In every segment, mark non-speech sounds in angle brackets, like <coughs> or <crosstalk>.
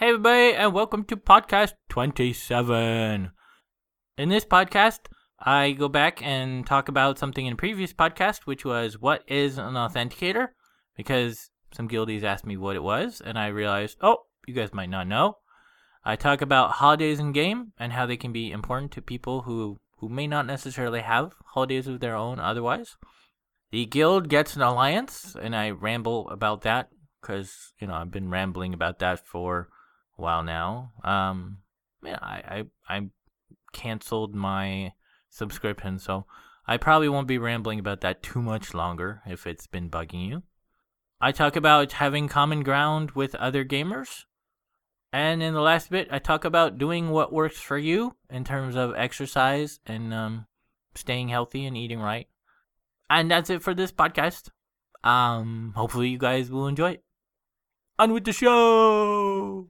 Hey, everybody, and welcome to podcast 27. In this podcast, I go back and talk about something in a previous podcast, which was what is an authenticator? Because some guildies asked me what it was, and I realized, oh, you guys might not know. I talk about holidays in game and how they can be important to people who, who may not necessarily have holidays of their own otherwise. The guild gets an alliance, and I ramble about that because, you know, I've been rambling about that for while now. Um, yeah, I, I, I canceled my subscription, so I probably won't be rambling about that too much longer if it's been bugging you. I talk about having common ground with other gamers. And in the last bit, I talk about doing what works for you in terms of exercise and um, staying healthy and eating right. And that's it for this podcast. Um, hopefully you guys will enjoy it. On with the show.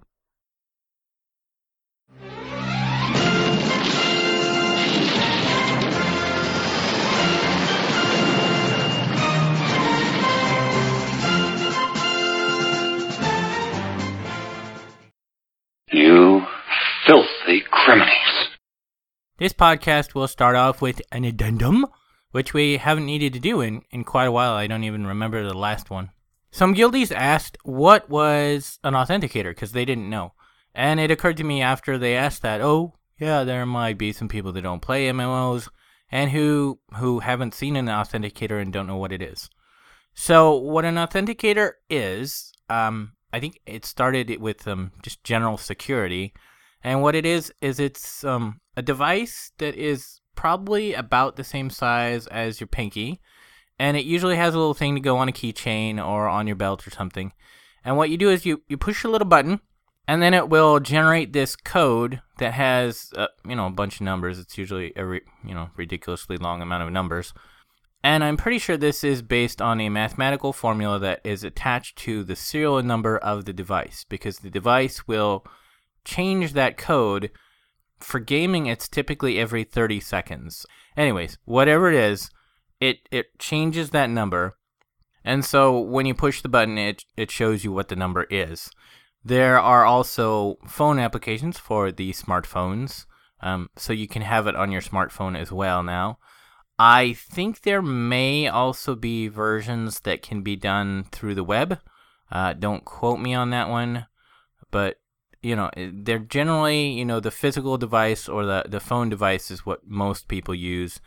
Filthy criminals. This podcast will start off with an addendum, which we haven't needed to do in, in quite a while. I don't even remember the last one. Some guildies asked what was an authenticator because they didn't know. And it occurred to me after they asked that, oh, yeah, there might be some people that don't play MMOs and who who haven't seen an authenticator and don't know what it is. So, what an authenticator is, um, I think it started with um, just general security, and what it is is it's um, a device that is probably about the same size as your pinky, and it usually has a little thing to go on a keychain or on your belt or something. And what you do is you you push a little button, and then it will generate this code that has uh, you know a bunch of numbers. It's usually a re- you know ridiculously long amount of numbers. And I'm pretty sure this is based on a mathematical formula that is attached to the serial number of the device because the device will change that code. For gaming, it's typically every 30 seconds. Anyways, whatever it is, it, it changes that number. And so when you push the button, it, it shows you what the number is. There are also phone applications for the smartphones, um, so you can have it on your smartphone as well now. I think there may also be versions that can be done through the web. Uh, don't quote me on that one, but you know they're generally you know the physical device or the the phone device is what most people use,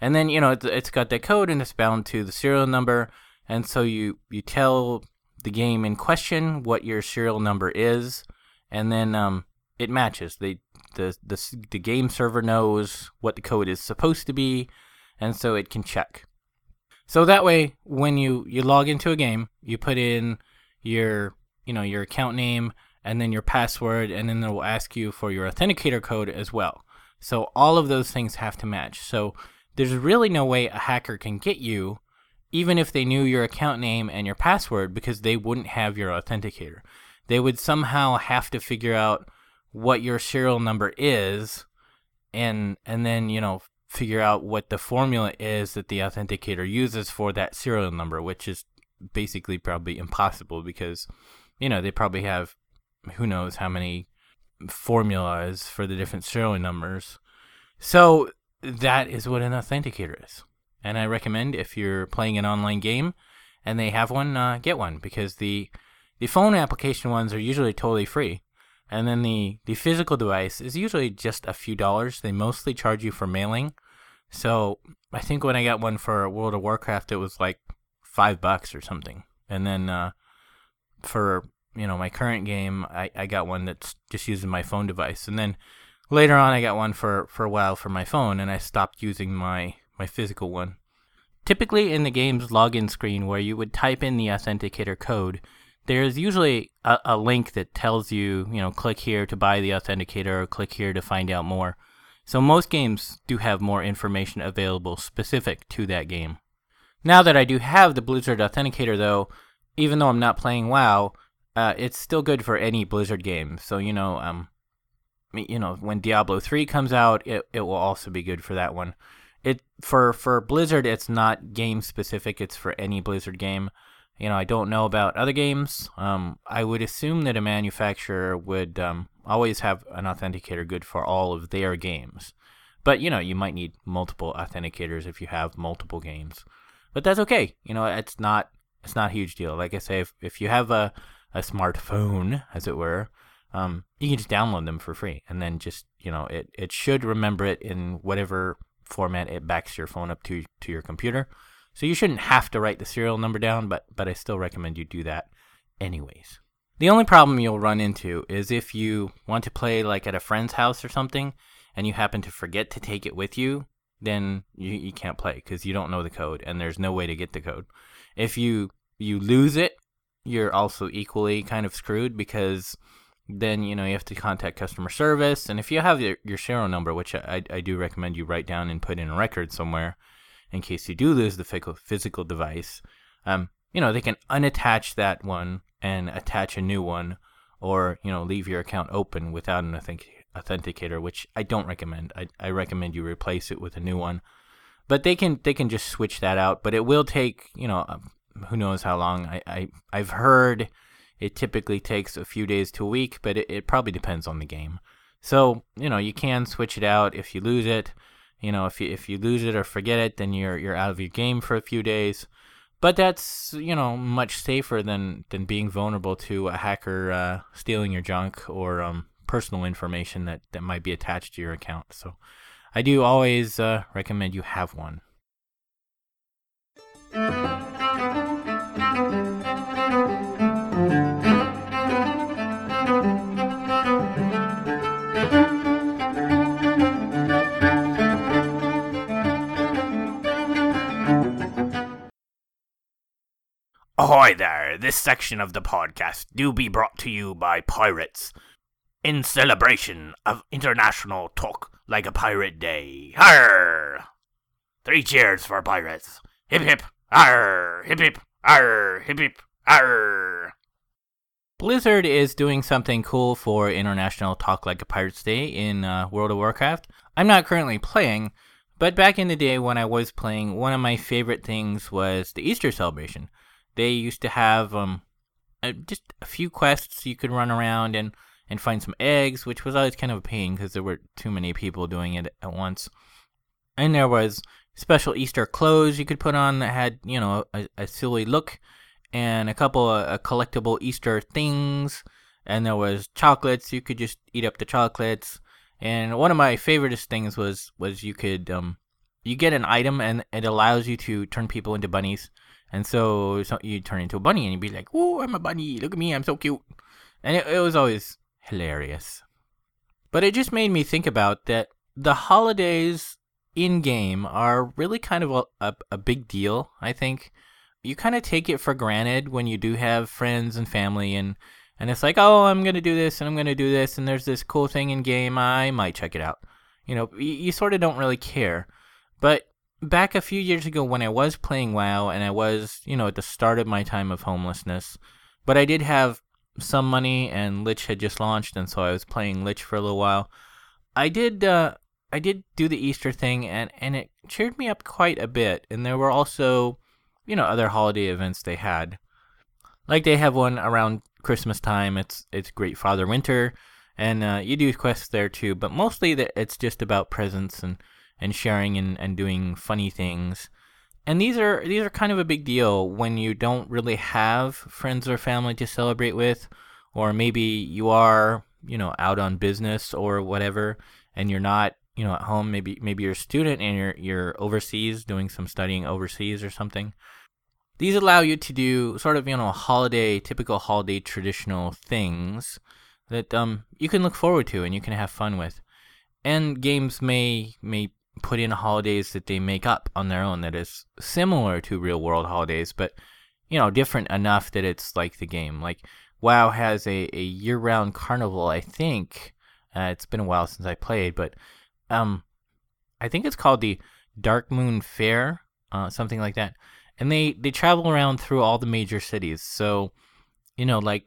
and then you know it's, it's got that code and it's bound to the serial number, and so you you tell the game in question what your serial number is, and then um, it matches. They the the the game server knows what the code is supposed to be and so it can check. So that way, when you, you log into a game, you put in your you know your account name and then your password, and then it will ask you for your authenticator code as well. So all of those things have to match. So there's really no way a hacker can get you, even if they knew your account name and your password, because they wouldn't have your authenticator. They would somehow have to figure out what your serial number is, and and then you know figure out what the formula is that the authenticator uses for that serial number, which is basically probably impossible because, you know, they probably have who knows how many formulas for the different serial numbers. So that is what an authenticator is. And I recommend if you're playing an online game and they have one, uh, get one because the the phone application ones are usually totally free. And then the, the physical device is usually just a few dollars. They mostly charge you for mailing. So I think when I got one for World of Warcraft, it was like five bucks or something. And then uh, for you know my current game, I, I got one that's just using my phone device. And then later on, I got one for, for a while for my phone, and I stopped using my my physical one. Typically, in the game's login screen where you would type in the authenticator code, there's usually a, a, link that tells you, you know, click here to buy the authenticator or click here to find out more. So most games do have more information available specific to that game. Now that I do have the Blizzard Authenticator, though, even though I'm not playing WoW, uh, it's still good for any Blizzard game. So you know, um, you know, when Diablo three comes out, it it will also be good for that one. It for for Blizzard, it's not game specific. It's for any Blizzard game You know, I don't know about other games. Um, I would assume that a manufacturer would um, always have an authenticator good for all of their games. But, you know, you might need multiple authenticators if you have multiple games. But that's okay. You know, it's not it's not a huge deal. Like I say, if, if you have a, a smartphone, as it were, um, you can just download them for free. And then just, you know, it, it should remember it in whatever format it backs your phone up to to your computer. So you shouldn't have to write the serial number down, but but I still recommend you do that anyways. The only problem you'll run into is if you want to play like at a friend's house or something and you happen to forget to take it with you, then you, you can't play because you don't know the code and there's no way to get the code. If you you lose it, you're also equally kind of screwed because then you know you have to contact customer service. And if you have your, your serial number which I, I do recommend you write down and put in a record somewhere in case you do lose the physical device um, you know they can unattach that one and attach a new one or you know leave your account open without an authenticator which i don't recommend. I, I recommend you replace it with a new one. But they can they can just switch that out. But it will take you know um, who knows how long I, I i've heard it typically takes a few days to a week, but it, it probably depends on the game. So, you know, you can switch it out if you lose it. You know, if you if you lose it or forget it, then you're you're out of your game for a few days. But that's you know much safer than than being vulnerable to a hacker uh, stealing your junk or um, personal information that that might be attached to your account. So, I do always uh, recommend you have one. Ahoy there! This section of the podcast do be brought to you by pirates in celebration of International Talk Like a Pirate Day. Arr! Three cheers for pirates. Hip hip, arr! Hip hip, arr! Hip hip, arr! Blizzard is doing something cool for International Talk Like a Pirates Day in uh, World of Warcraft. I'm not currently playing, but back in the day when I was playing, one of my favorite things was the Easter celebration they used to have um just a few quests you could run around and and find some eggs, which was always kind of a pain because there were too many people doing it at once. And there was special Easter clothes you could put on that had you know a, a silly look, and a couple of collectible Easter things. And there was chocolates you could just eat up the chocolates. And one of my favorite things was was you could um you get an item and it allows you to turn people into bunnies. And so, so you turn into a bunny and you'd be like, "Oh, I'm a bunny! Look at me, I'm so cute!" And it, it was always hilarious. But it just made me think about that the holidays in game are really kind of a, a, a big deal. I think you kind of take it for granted when you do have friends and family and and it's like, oh, I'm gonna do this and I'm gonna do this and there's this cool thing in game. I might check it out. You know, you, you sort of don't really care. But back a few years ago when I was playing WoW and I was, you know, at the start of my time of homelessness, but I did have some money and Lich had just launched and so I was playing Lich for a little while. I did uh I did do the Easter thing and and it cheered me up quite a bit and there were also, you know, other holiday events they had. Like they have one around Christmas time. It's it's Great Father Winter and uh, you do quests there too, but mostly it's just about presents and and sharing and, and doing funny things. And these are these are kind of a big deal when you don't really have friends or family to celebrate with, or maybe you are, you know, out on business or whatever, and you're not, you know, at home. Maybe maybe you're a student and you're you're overseas doing some studying overseas or something. These allow you to do sort of you know holiday typical holiday traditional things that um you can look forward to and you can have fun with. And games may may put in holidays that they make up on their own that is similar to real world holidays, but you know, different enough that it's like the game. Like WoW has a, a year round carnival, I think. Uh, it's been a while since I played, but um, I think it's called the Darkmoon Faire, uh, something like that. And they they travel around through all the major cities. So, you know, like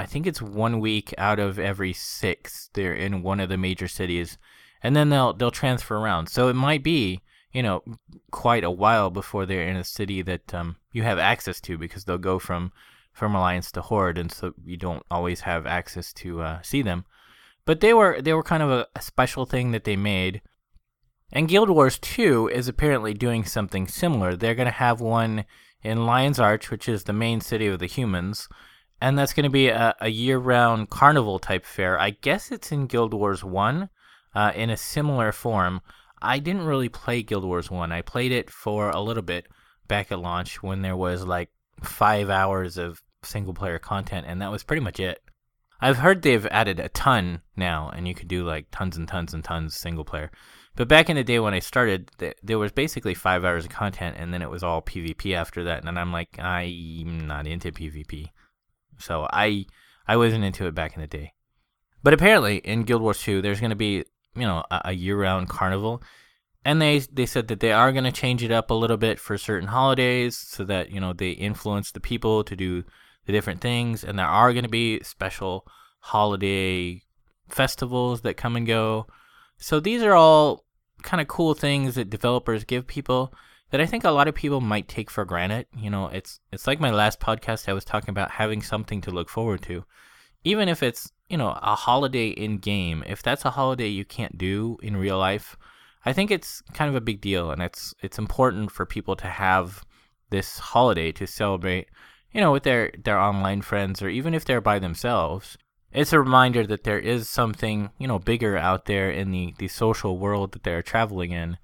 I think it's one week out of every six they're in one of the major cities and then they'll they'll transfer around. So it might be, you know, quite a while before they're in a city that um, you have access to because they'll go from from Alliance to Horde, and so you don't always have access to uh, see them. But they were they were kind of a, a special thing that they made. And Guild Wars 2 is apparently doing something similar. They're going to have one in Lion's Arch, which is the main city of the humans, and that's going to be a, a year-round carnival type fair. I guess it's in Guild Wars 1 uh, in a similar form. I didn't really play Guild Wars 1. I played it for a little bit back at launch when there was like five hours of single player content, and that was pretty much it. I've heard they've added a ton now, and you could do like tons and tons and tons single player. But back in the day when I started, th- there was basically five hours of content, and then it was all PvP after that. And I'm like, I'm not into PvP, so I I wasn't into it back in the day. But apparently, in Guild Wars 2, there's going to be you know a, a year-round carnival, and they they said that they are going to change it up a little bit for certain holidays, so that you know they influence the people to do the different things, and there are going to be special holiday festivals that come and go. So these are all kind of cool things that developers give people that I think a lot of people might take for granted. You know, it's it's like my last podcast I was talking about having something to look forward to. Even if it's, you know, a holiday in game, if that's a holiday you can't do in real life, I think it's kind of a big deal and it's it's important for people to have this holiday to celebrate, you know, with their their online friends or even if they're by themselves. It's a reminder that there is something you know bigger out there in the the social world that they're traveling in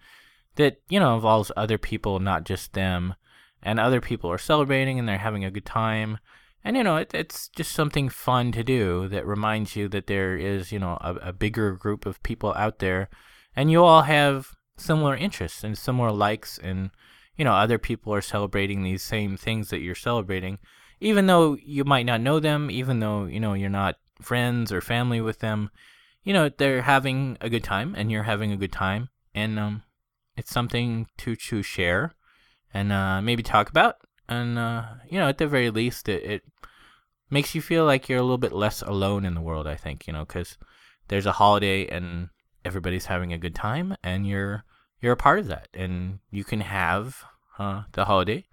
that you know involves other people not just them and other people are celebrating and they're having a good time and you know it, it's just something fun to do that reminds you that there is you know a, a bigger group of people out there and you all have similar interests and similar likes and you know other people are celebrating these same things that you're celebrating even though you might not know them even though you know you're not friends or family with them, you know, they're having a good time and you're having a good time. And um, it's something to, to share and uh, maybe talk about. And, uh, you know, at the very least, it, it makes you feel like you're a little bit less alone in the world, I think, you know, because there's a holiday and everybody's having a good time and you're you're a part of that and you can have uh, the holiday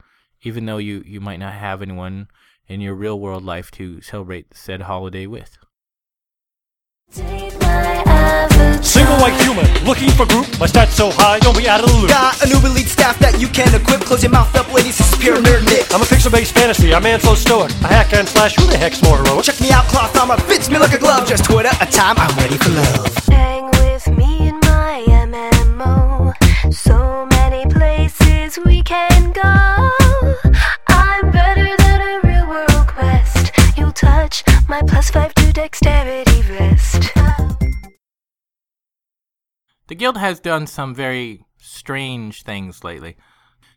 even though you, you might not have anyone in your real world life to celebrate said holiday with. Single white human, looking for group, my stats so high, don't be out of the loop. Got a new elite staff that you can equip. Close your mouth up, ladies, this is pure nerd nick. I'm a pixel-based fantasy, I'm a man so stoic. I hack and slash, who the heck's more heroic? Check me out, cloth armor fits me like a glove. Just Twitter a time, I'm ready for love. Hang with me in my MMO. So many places we can go. I'm better than a real world quest. You'll touch my plus five to dexterity vest. The guild has done some very strange things lately.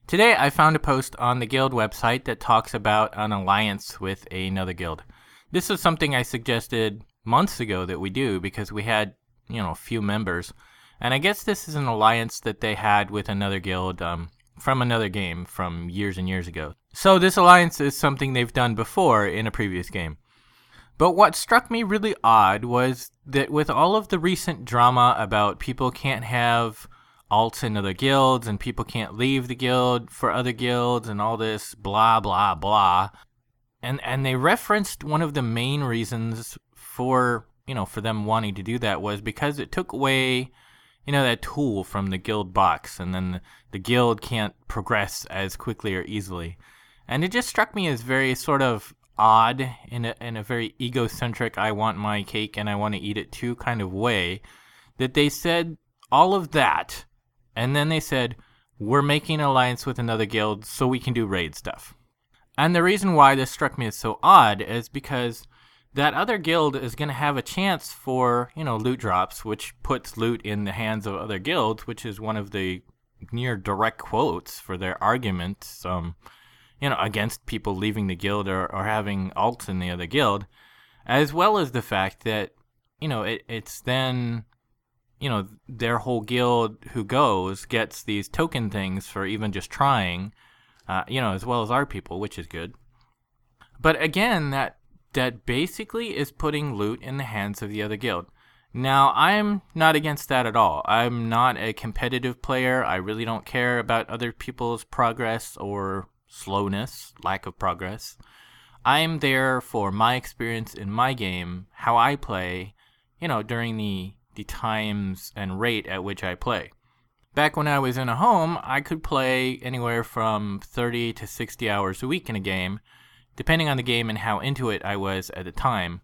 Today I found a post on the guild website that talks about an alliance with another guild. This is something I suggested months ago that we do because we had, you know, a few members. And I guess this is an alliance that they had with another guild um, from another game from years and years ago. So this alliance is something they've done before in a previous game. But what struck me really odd was that with all of the recent drama about people can't have alts in other guilds and people can't leave the guild for other guilds and all this blah blah blah and and they referenced one of the main reasons for you know for them wanting to do that was because it took away you know that tool from the guild box and then the, the guild can't progress as quickly or easily. And it just struck me as very sort of odd in a, in a very egocentric I want my cake and I want to eat it too kind of way that they said all of that and then they said we're making an alliance with another guild so we can do raid stuff. And the reason why this struck me as so odd is because that other guild is going to have a chance for, you know, loot drops, which puts loot in the hands of other guilds, which is one of the near direct quotes for their arguments. Um, you know, against people leaving the guild or, or having alts in the other guild, as well as the fact that, you know, it, it's then, you know, their whole guild who goes gets these token things for even just trying, uh, you know, as well as our people, which is good. But again, that that basically is putting loot in the hands of the other guild. Now, I'm not against that at all. I'm not a competitive player. I really don't care about other people's progress or slowness, lack of progress. I'm there for my experience in my game, how I play, you know, during the the times and rate at which I play. Back when I was in a home, I could play anywhere from 30 to 60 hours a week in a game, depending on the game and how into it I was at the time.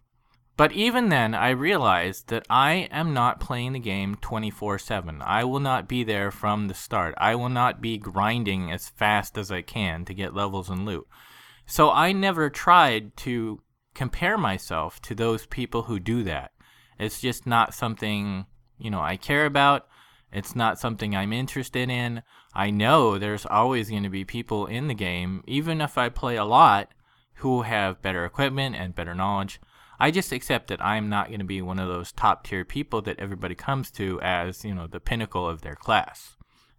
But even then, I realized that I am not playing the game 24 7. I will not be there from the start. I will not be grinding as fast as I can to get levels and loot. So I never tried to compare myself to those people who do that. It's just not something, you know, I care about. It's not something I'm interested in. I know there's always going to be people in the game, even if I play a lot, who have better equipment and better knowledge. I just accept that I'm not going to be one of those top tier people that everybody comes to as, you know, the pinnacle of their class.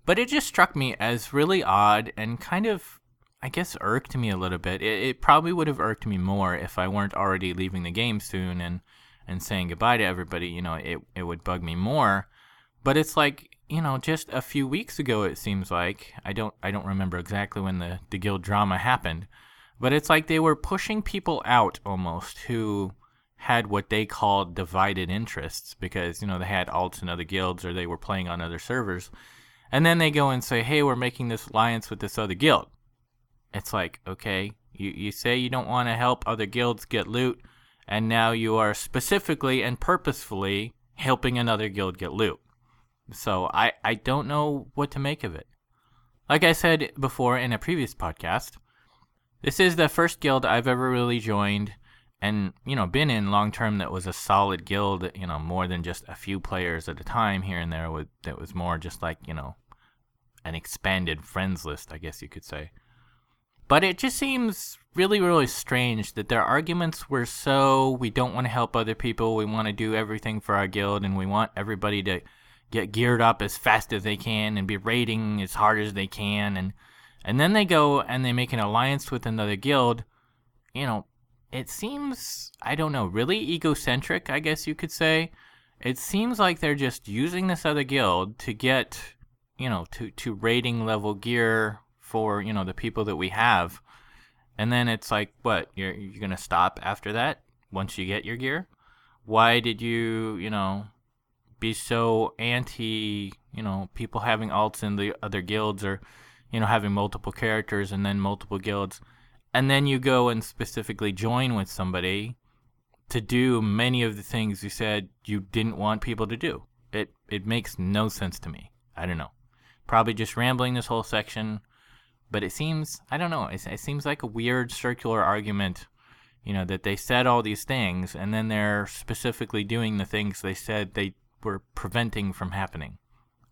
But it just struck me as really odd and kind of, I guess, irked me a little bit. It, it probably would have irked me more if I weren't already leaving the game soon and, and saying goodbye to everybody. You know, it, it would bug me more. But it's like, you know, just a few weeks ago, it seems like, I don't, I don't remember exactly when the, the guild drama happened, but it's like they were pushing people out almost who had what they called divided interests because you know they had alts in other guilds or they were playing on other servers. And then they go and say hey we're making this alliance with this other guild. It's like okay you, you say you don't want to help other guilds get loot and now you are specifically and purposefully helping another guild get loot. So i i don't know what to make of it. Like i said before in a previous podcast this is the first guild i've ever really joined and you know been in long term that was a solid guild you know more than just a few players at a time here and there with that was more just like you know an expanded friends list i guess you could say. But it just seems really really strange that their arguments were so we don't want to help other people we want to do everything for our guild and we want everybody to get geared up as fast as they can and be raiding as hard as they can and and then they go and they make an alliance with another guild you know it seems I don't know, really egocentric, I guess you could say. It seems like they're just using this other guild to get, you know, to to raiding level gear for, you know, the people that we have. And then it's like, what? You're you're going to stop after that once you get your gear? Why did you, you know, be so anti, you know, people having alts in the other guilds or, you know, having multiple characters and then multiple guilds? And then you go and specifically join with somebody to do many of the things you said you didn't want people to do. It it makes no sense to me. I don't know. Probably just rambling this whole section, but it seems I don't know. It, it seems like a weird circular argument. You know that they said all these things and then they're specifically doing the things they said they were preventing from happening.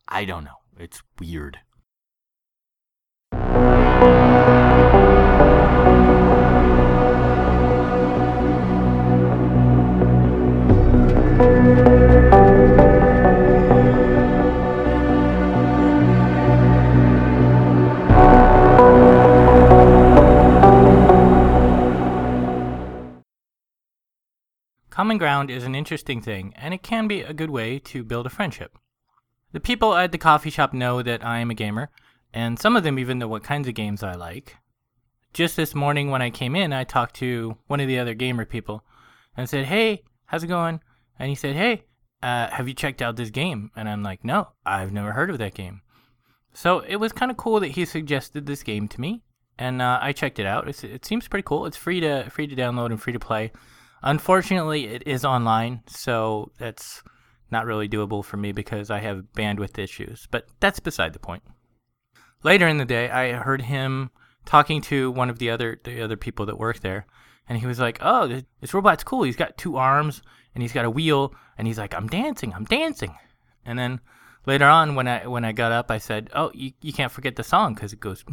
I don't know. It's weird. Common ground is an interesting thing, and it can be a good way to build a friendship. The people at the coffee shop know that I am a gamer, and some of them even know what kinds of games I like. Just this morning when I came in, I talked to one of the other gamer people and said, Hey, how's it going? And he said, Hey, uh, have you checked out this game? And I'm like, No, I've never heard of that game. So it was kind of cool that he suggested this game to me, and uh, I checked it out. It's, it seems pretty cool. It's free to free to download and free to play. Unfortunately, it is online, so that's not really doable for me because I have bandwidth issues. But that's beside the point. Later in the day, I heard him talking to one of the other the other people that work there, and he was like, "Oh, this, robot's cool. He's got two arms and he's got a wheel, and he's like, I'm dancing, I'm dancing." And then later on, when I when I got up, I said, "Oh, you, you can't forget the song because it goes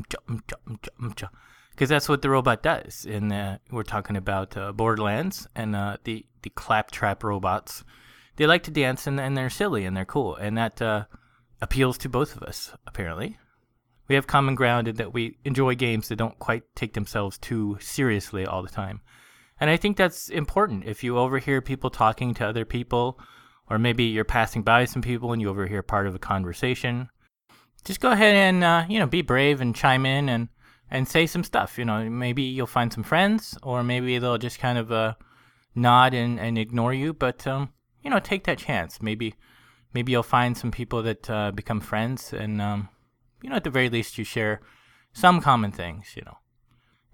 because that's what the robot does." And uh, we're talking about uh, Borderlands and uh, the the claptrap robots. They like to dance and, and they're silly and they're cool, and that uh, appeals to both of us apparently. We have common ground in that we enjoy games that don't quite take themselves too seriously all the time. And I think that's important. If you overhear people talking to other people or maybe you're passing by some people and you overhear part of a conversation. Just go ahead and uh, you know be brave and chime in and and say some stuff. You know, maybe you'll find some friends, or maybe they'll just kind of uh, nod and, and ignore you. But um, you know, take that chance. Maybe maybe you'll find some people that uh, become friends, and um, you know, at the very least, you share some common things. You know,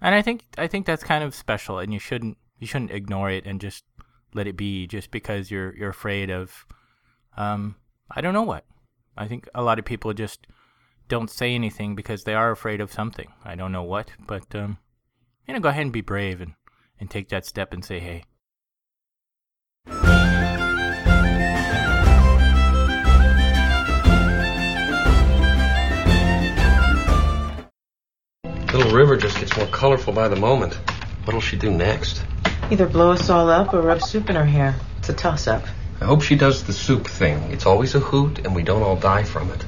and I think I think that's kind of special, and you shouldn't you shouldn't ignore it and just let it be just because you're you're afraid of um, I don't know what. I think a lot of people just don't say anything because they are afraid of something. I don't know what, but um, you know, go ahead and be brave and, and take that step and say, hey. Little River just gets more colorful by the moment. What'll she do next? Either blow us all up or rub soup in her hair. It's a toss up. I hope she does the soup thing. It's always a hoot, and we don't all die from it.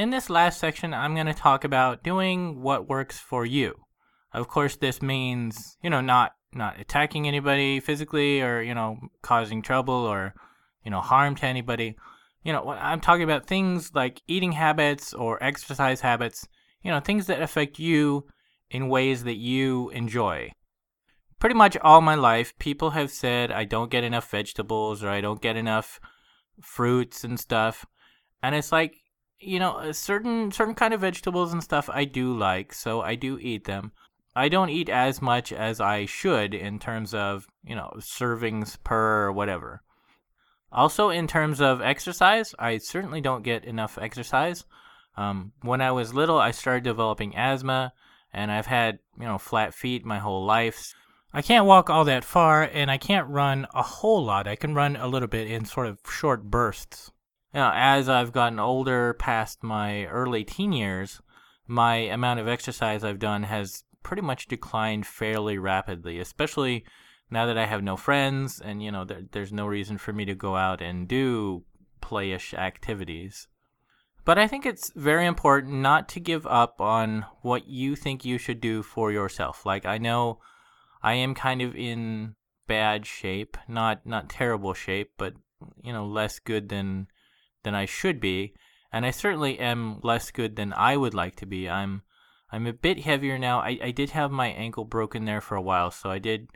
In this last section, I'm going to talk about doing what works for you. Of course, this means, you know, not not attacking anybody physically or, you know, causing trouble or, you know, harm to anybody. You know, I'm talking about things like eating habits or exercise habits, you know, things that affect you in ways that you enjoy. Pretty much all my life, people have said I don't get enough vegetables or I don't get enough fruits and stuff. And it's like, you know, certain certain kind of vegetables and stuff I do like, so I do eat them. I don't eat as much as I should in terms of, you know, servings per or whatever. Also, in terms of exercise, I certainly don't get enough exercise. Um, when I was little, I started developing asthma, and I've had, you know, flat feet my whole life. I can't walk all that far, and I can't run a whole lot. I can run a little bit in sort of short bursts. You know, as I've gotten older, past my early teen years, my amount of exercise I've done has pretty much declined fairly rapidly, especially now that I have no friends and, you know, there, there's no reason for me to go out and do playish activities. But I think it's very important not to give up on what you think you should do for yourself. Like, I know I am kind of in bad shape, not not terrible shape, but you know, less good than than I should be, and I certainly am less good than I would like to be. I'm I'm a bit heavier now. I, I did have my ankle broken there for a while, so I did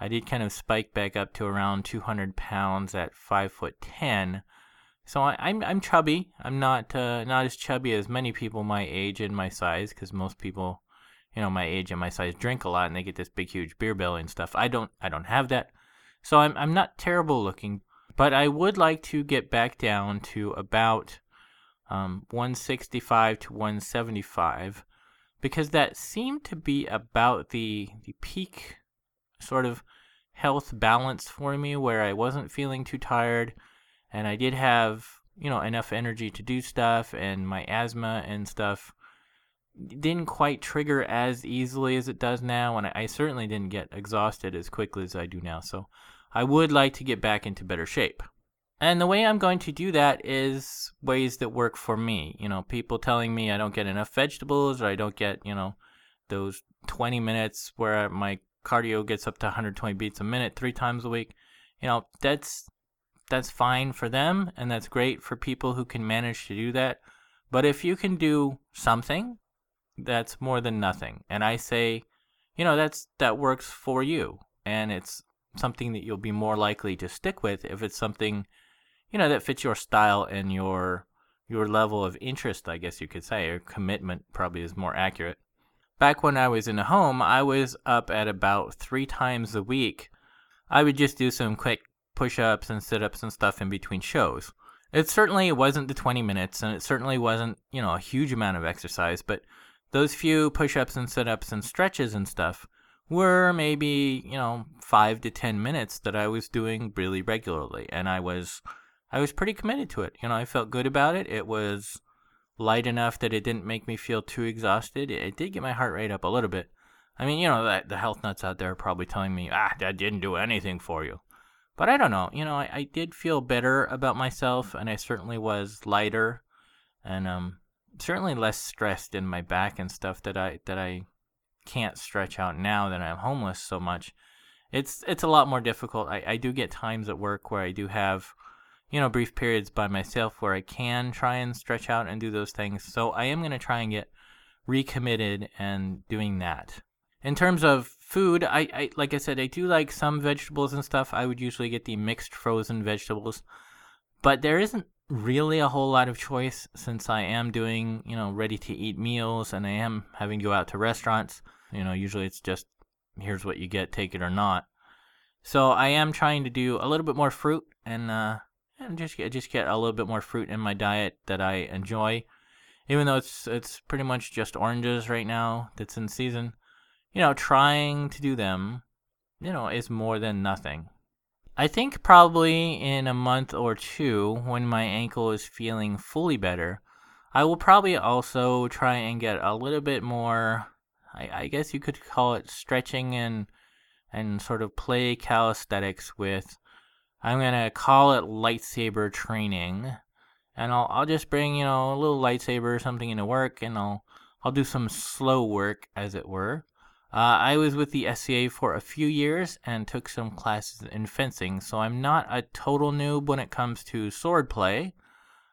I did kind of spike back up to around 200 pounds at five foot ten. So I, am I'm, I'm chubby. I'm not uh, not as chubby as many people my age and my size, because most people, you know, my age and my size drink a lot and they get this big huge beer belly and stuff. I don't I don't have that. So I'm I'm not terrible looking, but I would like to get back down to about um, 165 to 175 because that seemed to be about the the peak sort of health balance for me where I wasn't feeling too tired and I did have you know enough energy to do stuff and my asthma and stuff didn't quite trigger as easily as it does now and I, I certainly didn't get exhausted as quickly as I do now. So I would like to get back into better shape. And the way I'm going to do that is ways that work for me. You know, people telling me I don't get enough vegetables or I don't get, you know, those 20 minutes where my cardio gets up to 120 beats a minute three times a week. You know, that's that's fine for them and that's great for people who can manage to do that. But if you can do something, that's more than nothing. And I say, you know, that's that works for you and it's something that you'll be more likely to stick with if it's something you know that fits your style and your your level of interest i guess you could say or commitment probably is more accurate. Back when i was in a home i was up at about three times a week. I would just do some quick push-ups and sit-ups and stuff in between shows. It certainly wasn't the 20 minutes and it certainly wasn't you know a huge amount of exercise but those few push-ups and sit-ups and stretches and stuff were maybe you know five to ten minutes that I was doing really regularly, and I was I was pretty committed to it. You know, I felt good about it. It was light enough that it didn't make me feel too exhausted. It, did get my heart rate up a little bit. I mean, you know, the health nuts out there are probably telling me, ah, that didn't do anything for you. But I don't know. You know, I, I did feel better about myself, and I certainly was lighter, and um, certainly less stressed in my back and stuff that I that I can't stretch out now that I'm homeless so much. it's it's a lot more difficult. I, I do get times at work where I do have, you know, brief periods by myself where I can try and stretch out and do those things. So I am gonna try and get recommitted and doing that. In terms of food, I, I like I said, I do like some vegetables and stuff. I would usually get the mixed frozen vegetables, but there isn't really a whole lot of choice since I am doing, you know, ready to eat meals and I am having to go out to restaurants. You know, usually it's just here's what you get, take it or not. So I am trying to do a little bit more fruit and uh and just get just get a little bit more fruit in my diet that I enjoy. Even though it's it's pretty much just oranges right now that's in season. You know, trying to do them, you know, is more than nothing. I think probably in a month or two, when my ankle is feeling fully better, I will probably also try and get a little bit more. I, I guess you could call it stretching and and sort of play calisthenics with. I'm gonna call it lightsaber training, and I'll I'll just bring you know a little lightsaber or something into work, and I'll I'll do some slow work as it were. Uh, I was with the SCA for a few years and took some classes in fencing, so I'm not a total noob when it comes to sword play.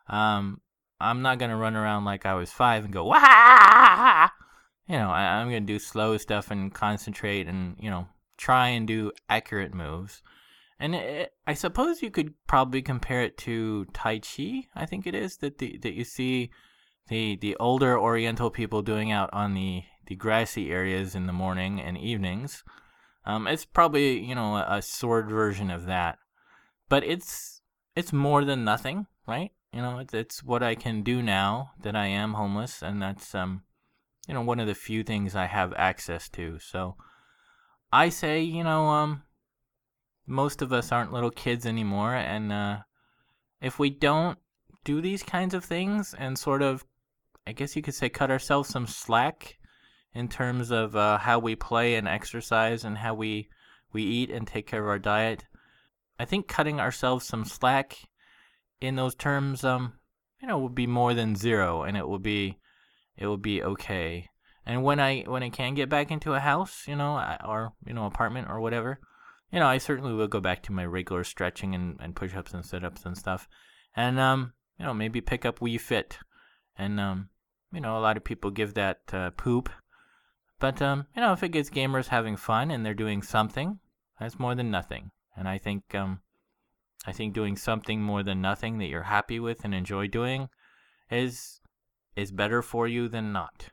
Um, I'm not gonna run around like I was five and go wah. You know, I, I'm gonna do slow stuff and concentrate and you know try and do accurate moves. And it, I suppose you could probably compare it to Tai Chi. I think it is that the that you see the the older Oriental people doing out on the the grassy areas in the morning and evenings. Um, it's probably you know a, a sword version of that, but it's it's more than nothing, right? You know, it's it's what I can do now that I am homeless, and that's um, you know, one of the few things I have access to. So, I say, you know, um, most of us aren't little kids anymore, and uh, if we don't do these kinds of things and sort of, I guess you could say, cut ourselves some slack in terms of uh, how we play and exercise and how we we eat and take care of our diet. I think cutting ourselves some slack in those terms, um, you know, would be more than zero, and it would be it will be okay. And when I when I can get back into a house, you know, or you know, apartment or whatever, you know, I certainly will go back to my regular stretching and, and push ups and sit ups and stuff, and um, you know, maybe pick up Wii Fit, and um, you know, a lot of people give that uh, poop but um, you know, if it gets gamers having fun and they're doing something, that's more than nothing. And I think um, I think doing something more than nothing that you're happy with and enjoy doing is is better for you than not.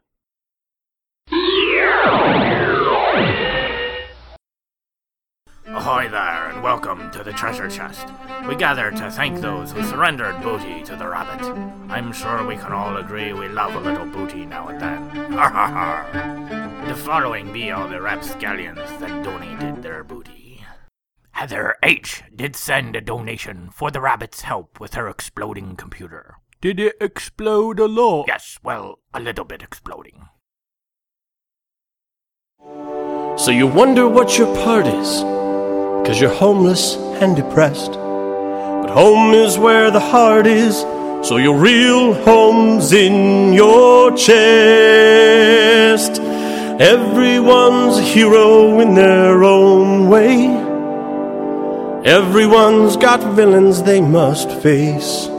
Ahoy there, and welcome to the treasure chest. We gather to thank those who surrendered booty to the rabbit. I'm sure we can all agree we love a little booty now and then. Ha ha ha! The following be all the rapscallions that donated their booty. Heather H. did send a donation for the rabbit's help with her exploding computer. Did it explode a lot? Yes, well, a little bit exploding. So you wonder what your part is, cause you're homeless and depressed. But home is where the heart is, so your real home's in your chest. Everyone's a hero in their own way. Everyone's got villains they must face.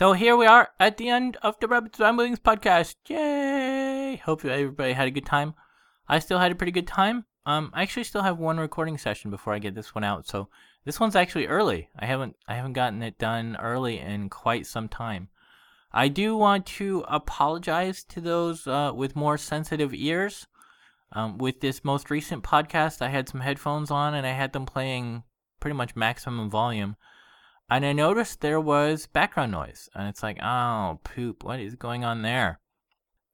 So here we are at the end of the Rabbit's Ramblings podcast. Yay! Hope everybody had a good time. I still had a pretty good time. Um, I actually still have one recording session before I get this one out, so this one's actually early. I haven't I haven't gotten it done early in quite some time. I do want to apologize to those uh, with more sensitive ears. Um, with this most recent podcast, I had some headphones on and I had them playing pretty much maximum volume. And I noticed there was background noise. And it's like, oh, poop, what is going on there?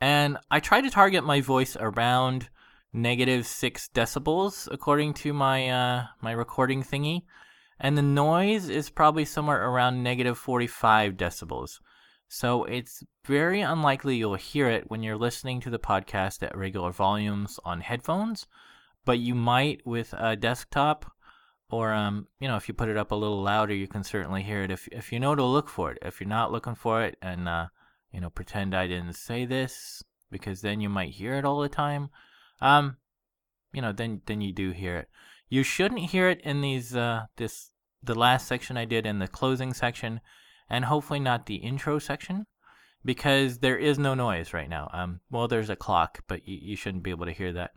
And I tried to target my voice around negative six decibels, according to my uh, my recording thingy. And the noise is probably somewhere around negative 45 decibels. So it's very unlikely you'll hear it when you're listening to the podcast at regular volumes on headphones, but you might with a desktop or um, you know, if you put it up a little louder, you can certainly hear it. If if you know to look for it, if you're not looking for it, and uh, you know, pretend I didn't say this because then you might hear it all the time. Um, you know, then then you do hear it. You shouldn't hear it in these uh this the last section I did in the closing section, and hopefully not the intro section, because there is no noise right now. Um, well, there's a clock, but you, you shouldn't be able to hear that.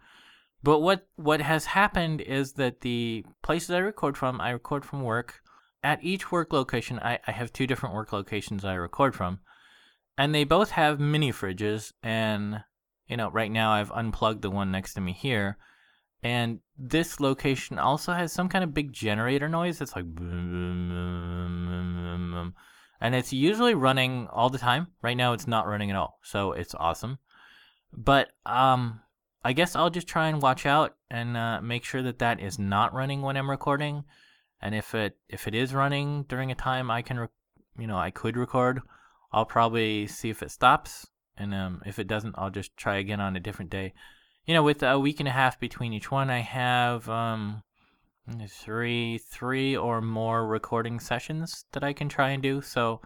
But what what has happened is that the places I record from, I record from work. At each work location, I, I have two different work locations I record from, and they both have mini fridges. And you know, right now I've unplugged the one next to me here, and this location also has some kind of big generator noise that's like, and it's usually running all the time. Right now, it's not running at all, so it's awesome. But um I guess I'll just try and watch out and uh, make sure that that is not running when I'm recording. And if it if it is running during a time I can, you know, I could record, I'll probably see if it stops. And um, if it doesn't, I'll just try again on a different day. You know, with a week and a half between each one, I have um, three three or more recording sessions that I can try and do. So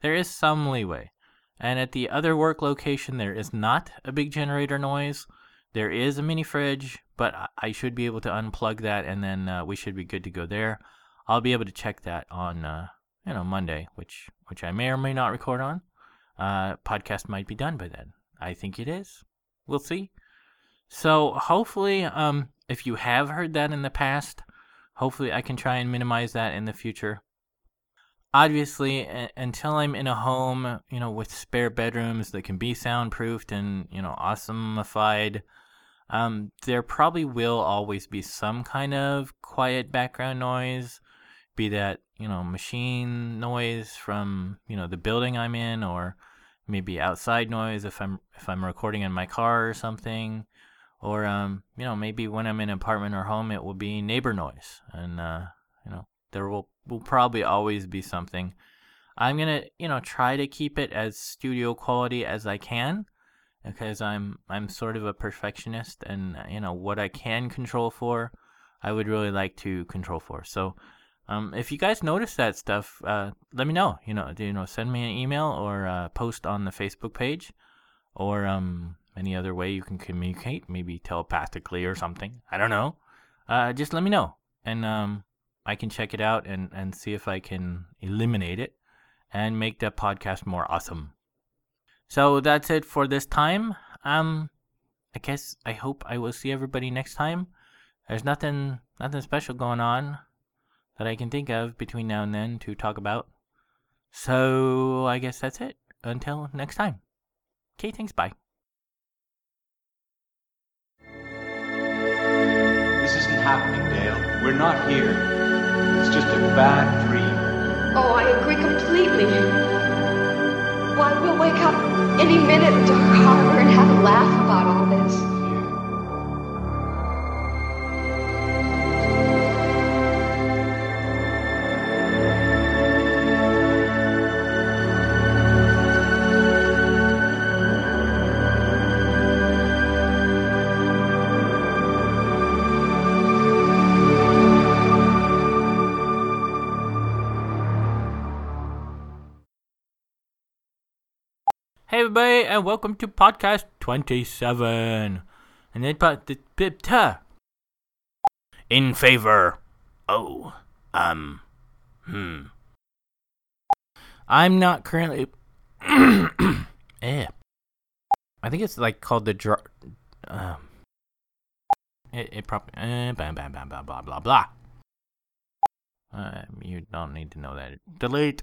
there is some leeway. And at the other work location, there is not a big generator noise. There is a mini fridge, but I should be able to unplug that, and then uh, we should be good to go there. I'll be able to check that on uh, you know Monday, which which I may or may not record on. Uh, podcast might be done by then. I think it is. We'll see. So hopefully, um, if you have heard that in the past, hopefully I can try and minimize that in the future. Obviously, a- until I'm in a home, you know, with spare bedrooms that can be soundproofed and you know awesomeified um, there probably will always be some kind of quiet background noise, be that you know machine noise from you know the building I'm in, or maybe outside noise if I'm if I'm recording in my car or something, or um, you know maybe when I'm in an apartment or home it will be neighbor noise, and uh, there will will probably always be something. I'm gonna you know try to keep it as studio quality as I can because I'm I'm sort of a perfectionist, and you know what I can control for, I would really like to control for. So, um, if you guys notice that stuff, uh, let me know. You know, you know, send me an email or uh, post on the Facebook page, or um, any other way you can communicate, maybe telepathically or something. I don't know. Uh, just let me know, and um, I can check it out and and see if I can eliminate it and make the podcast more awesome. So that's it for this time. Um, I guess I hope I will see everybody next time. There's nothing nothing special going on that I can think of between now and then to talk about. So I guess that's it. Until next time. Okay, thanks. Bye. This isn't happening, Dale. We're not here. Just a bad dream. Oh, I agree completely. Why, we'll wake up any minute in Dark Harbor and have a laugh about all this. Everybody, and welcome to podcast twenty-seven. And then, but the In favor. Oh, um, hmm. I'm not currently. <coughs> eh. I think it's like called the dr. Um. It it probably eh, blah blah blah blah blah blah. Uh, you don't need to know that. Delete.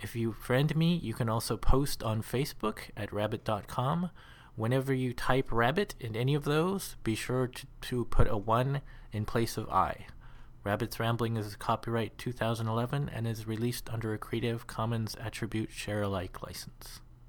If you friend me, you can also post on Facebook at rabbit.com. Whenever you type rabbit in any of those, be sure to, to put a 1 in place of I. Rabbit's Rambling is copyright 2011 and is released under a Creative Commons Attribute Share Alike license.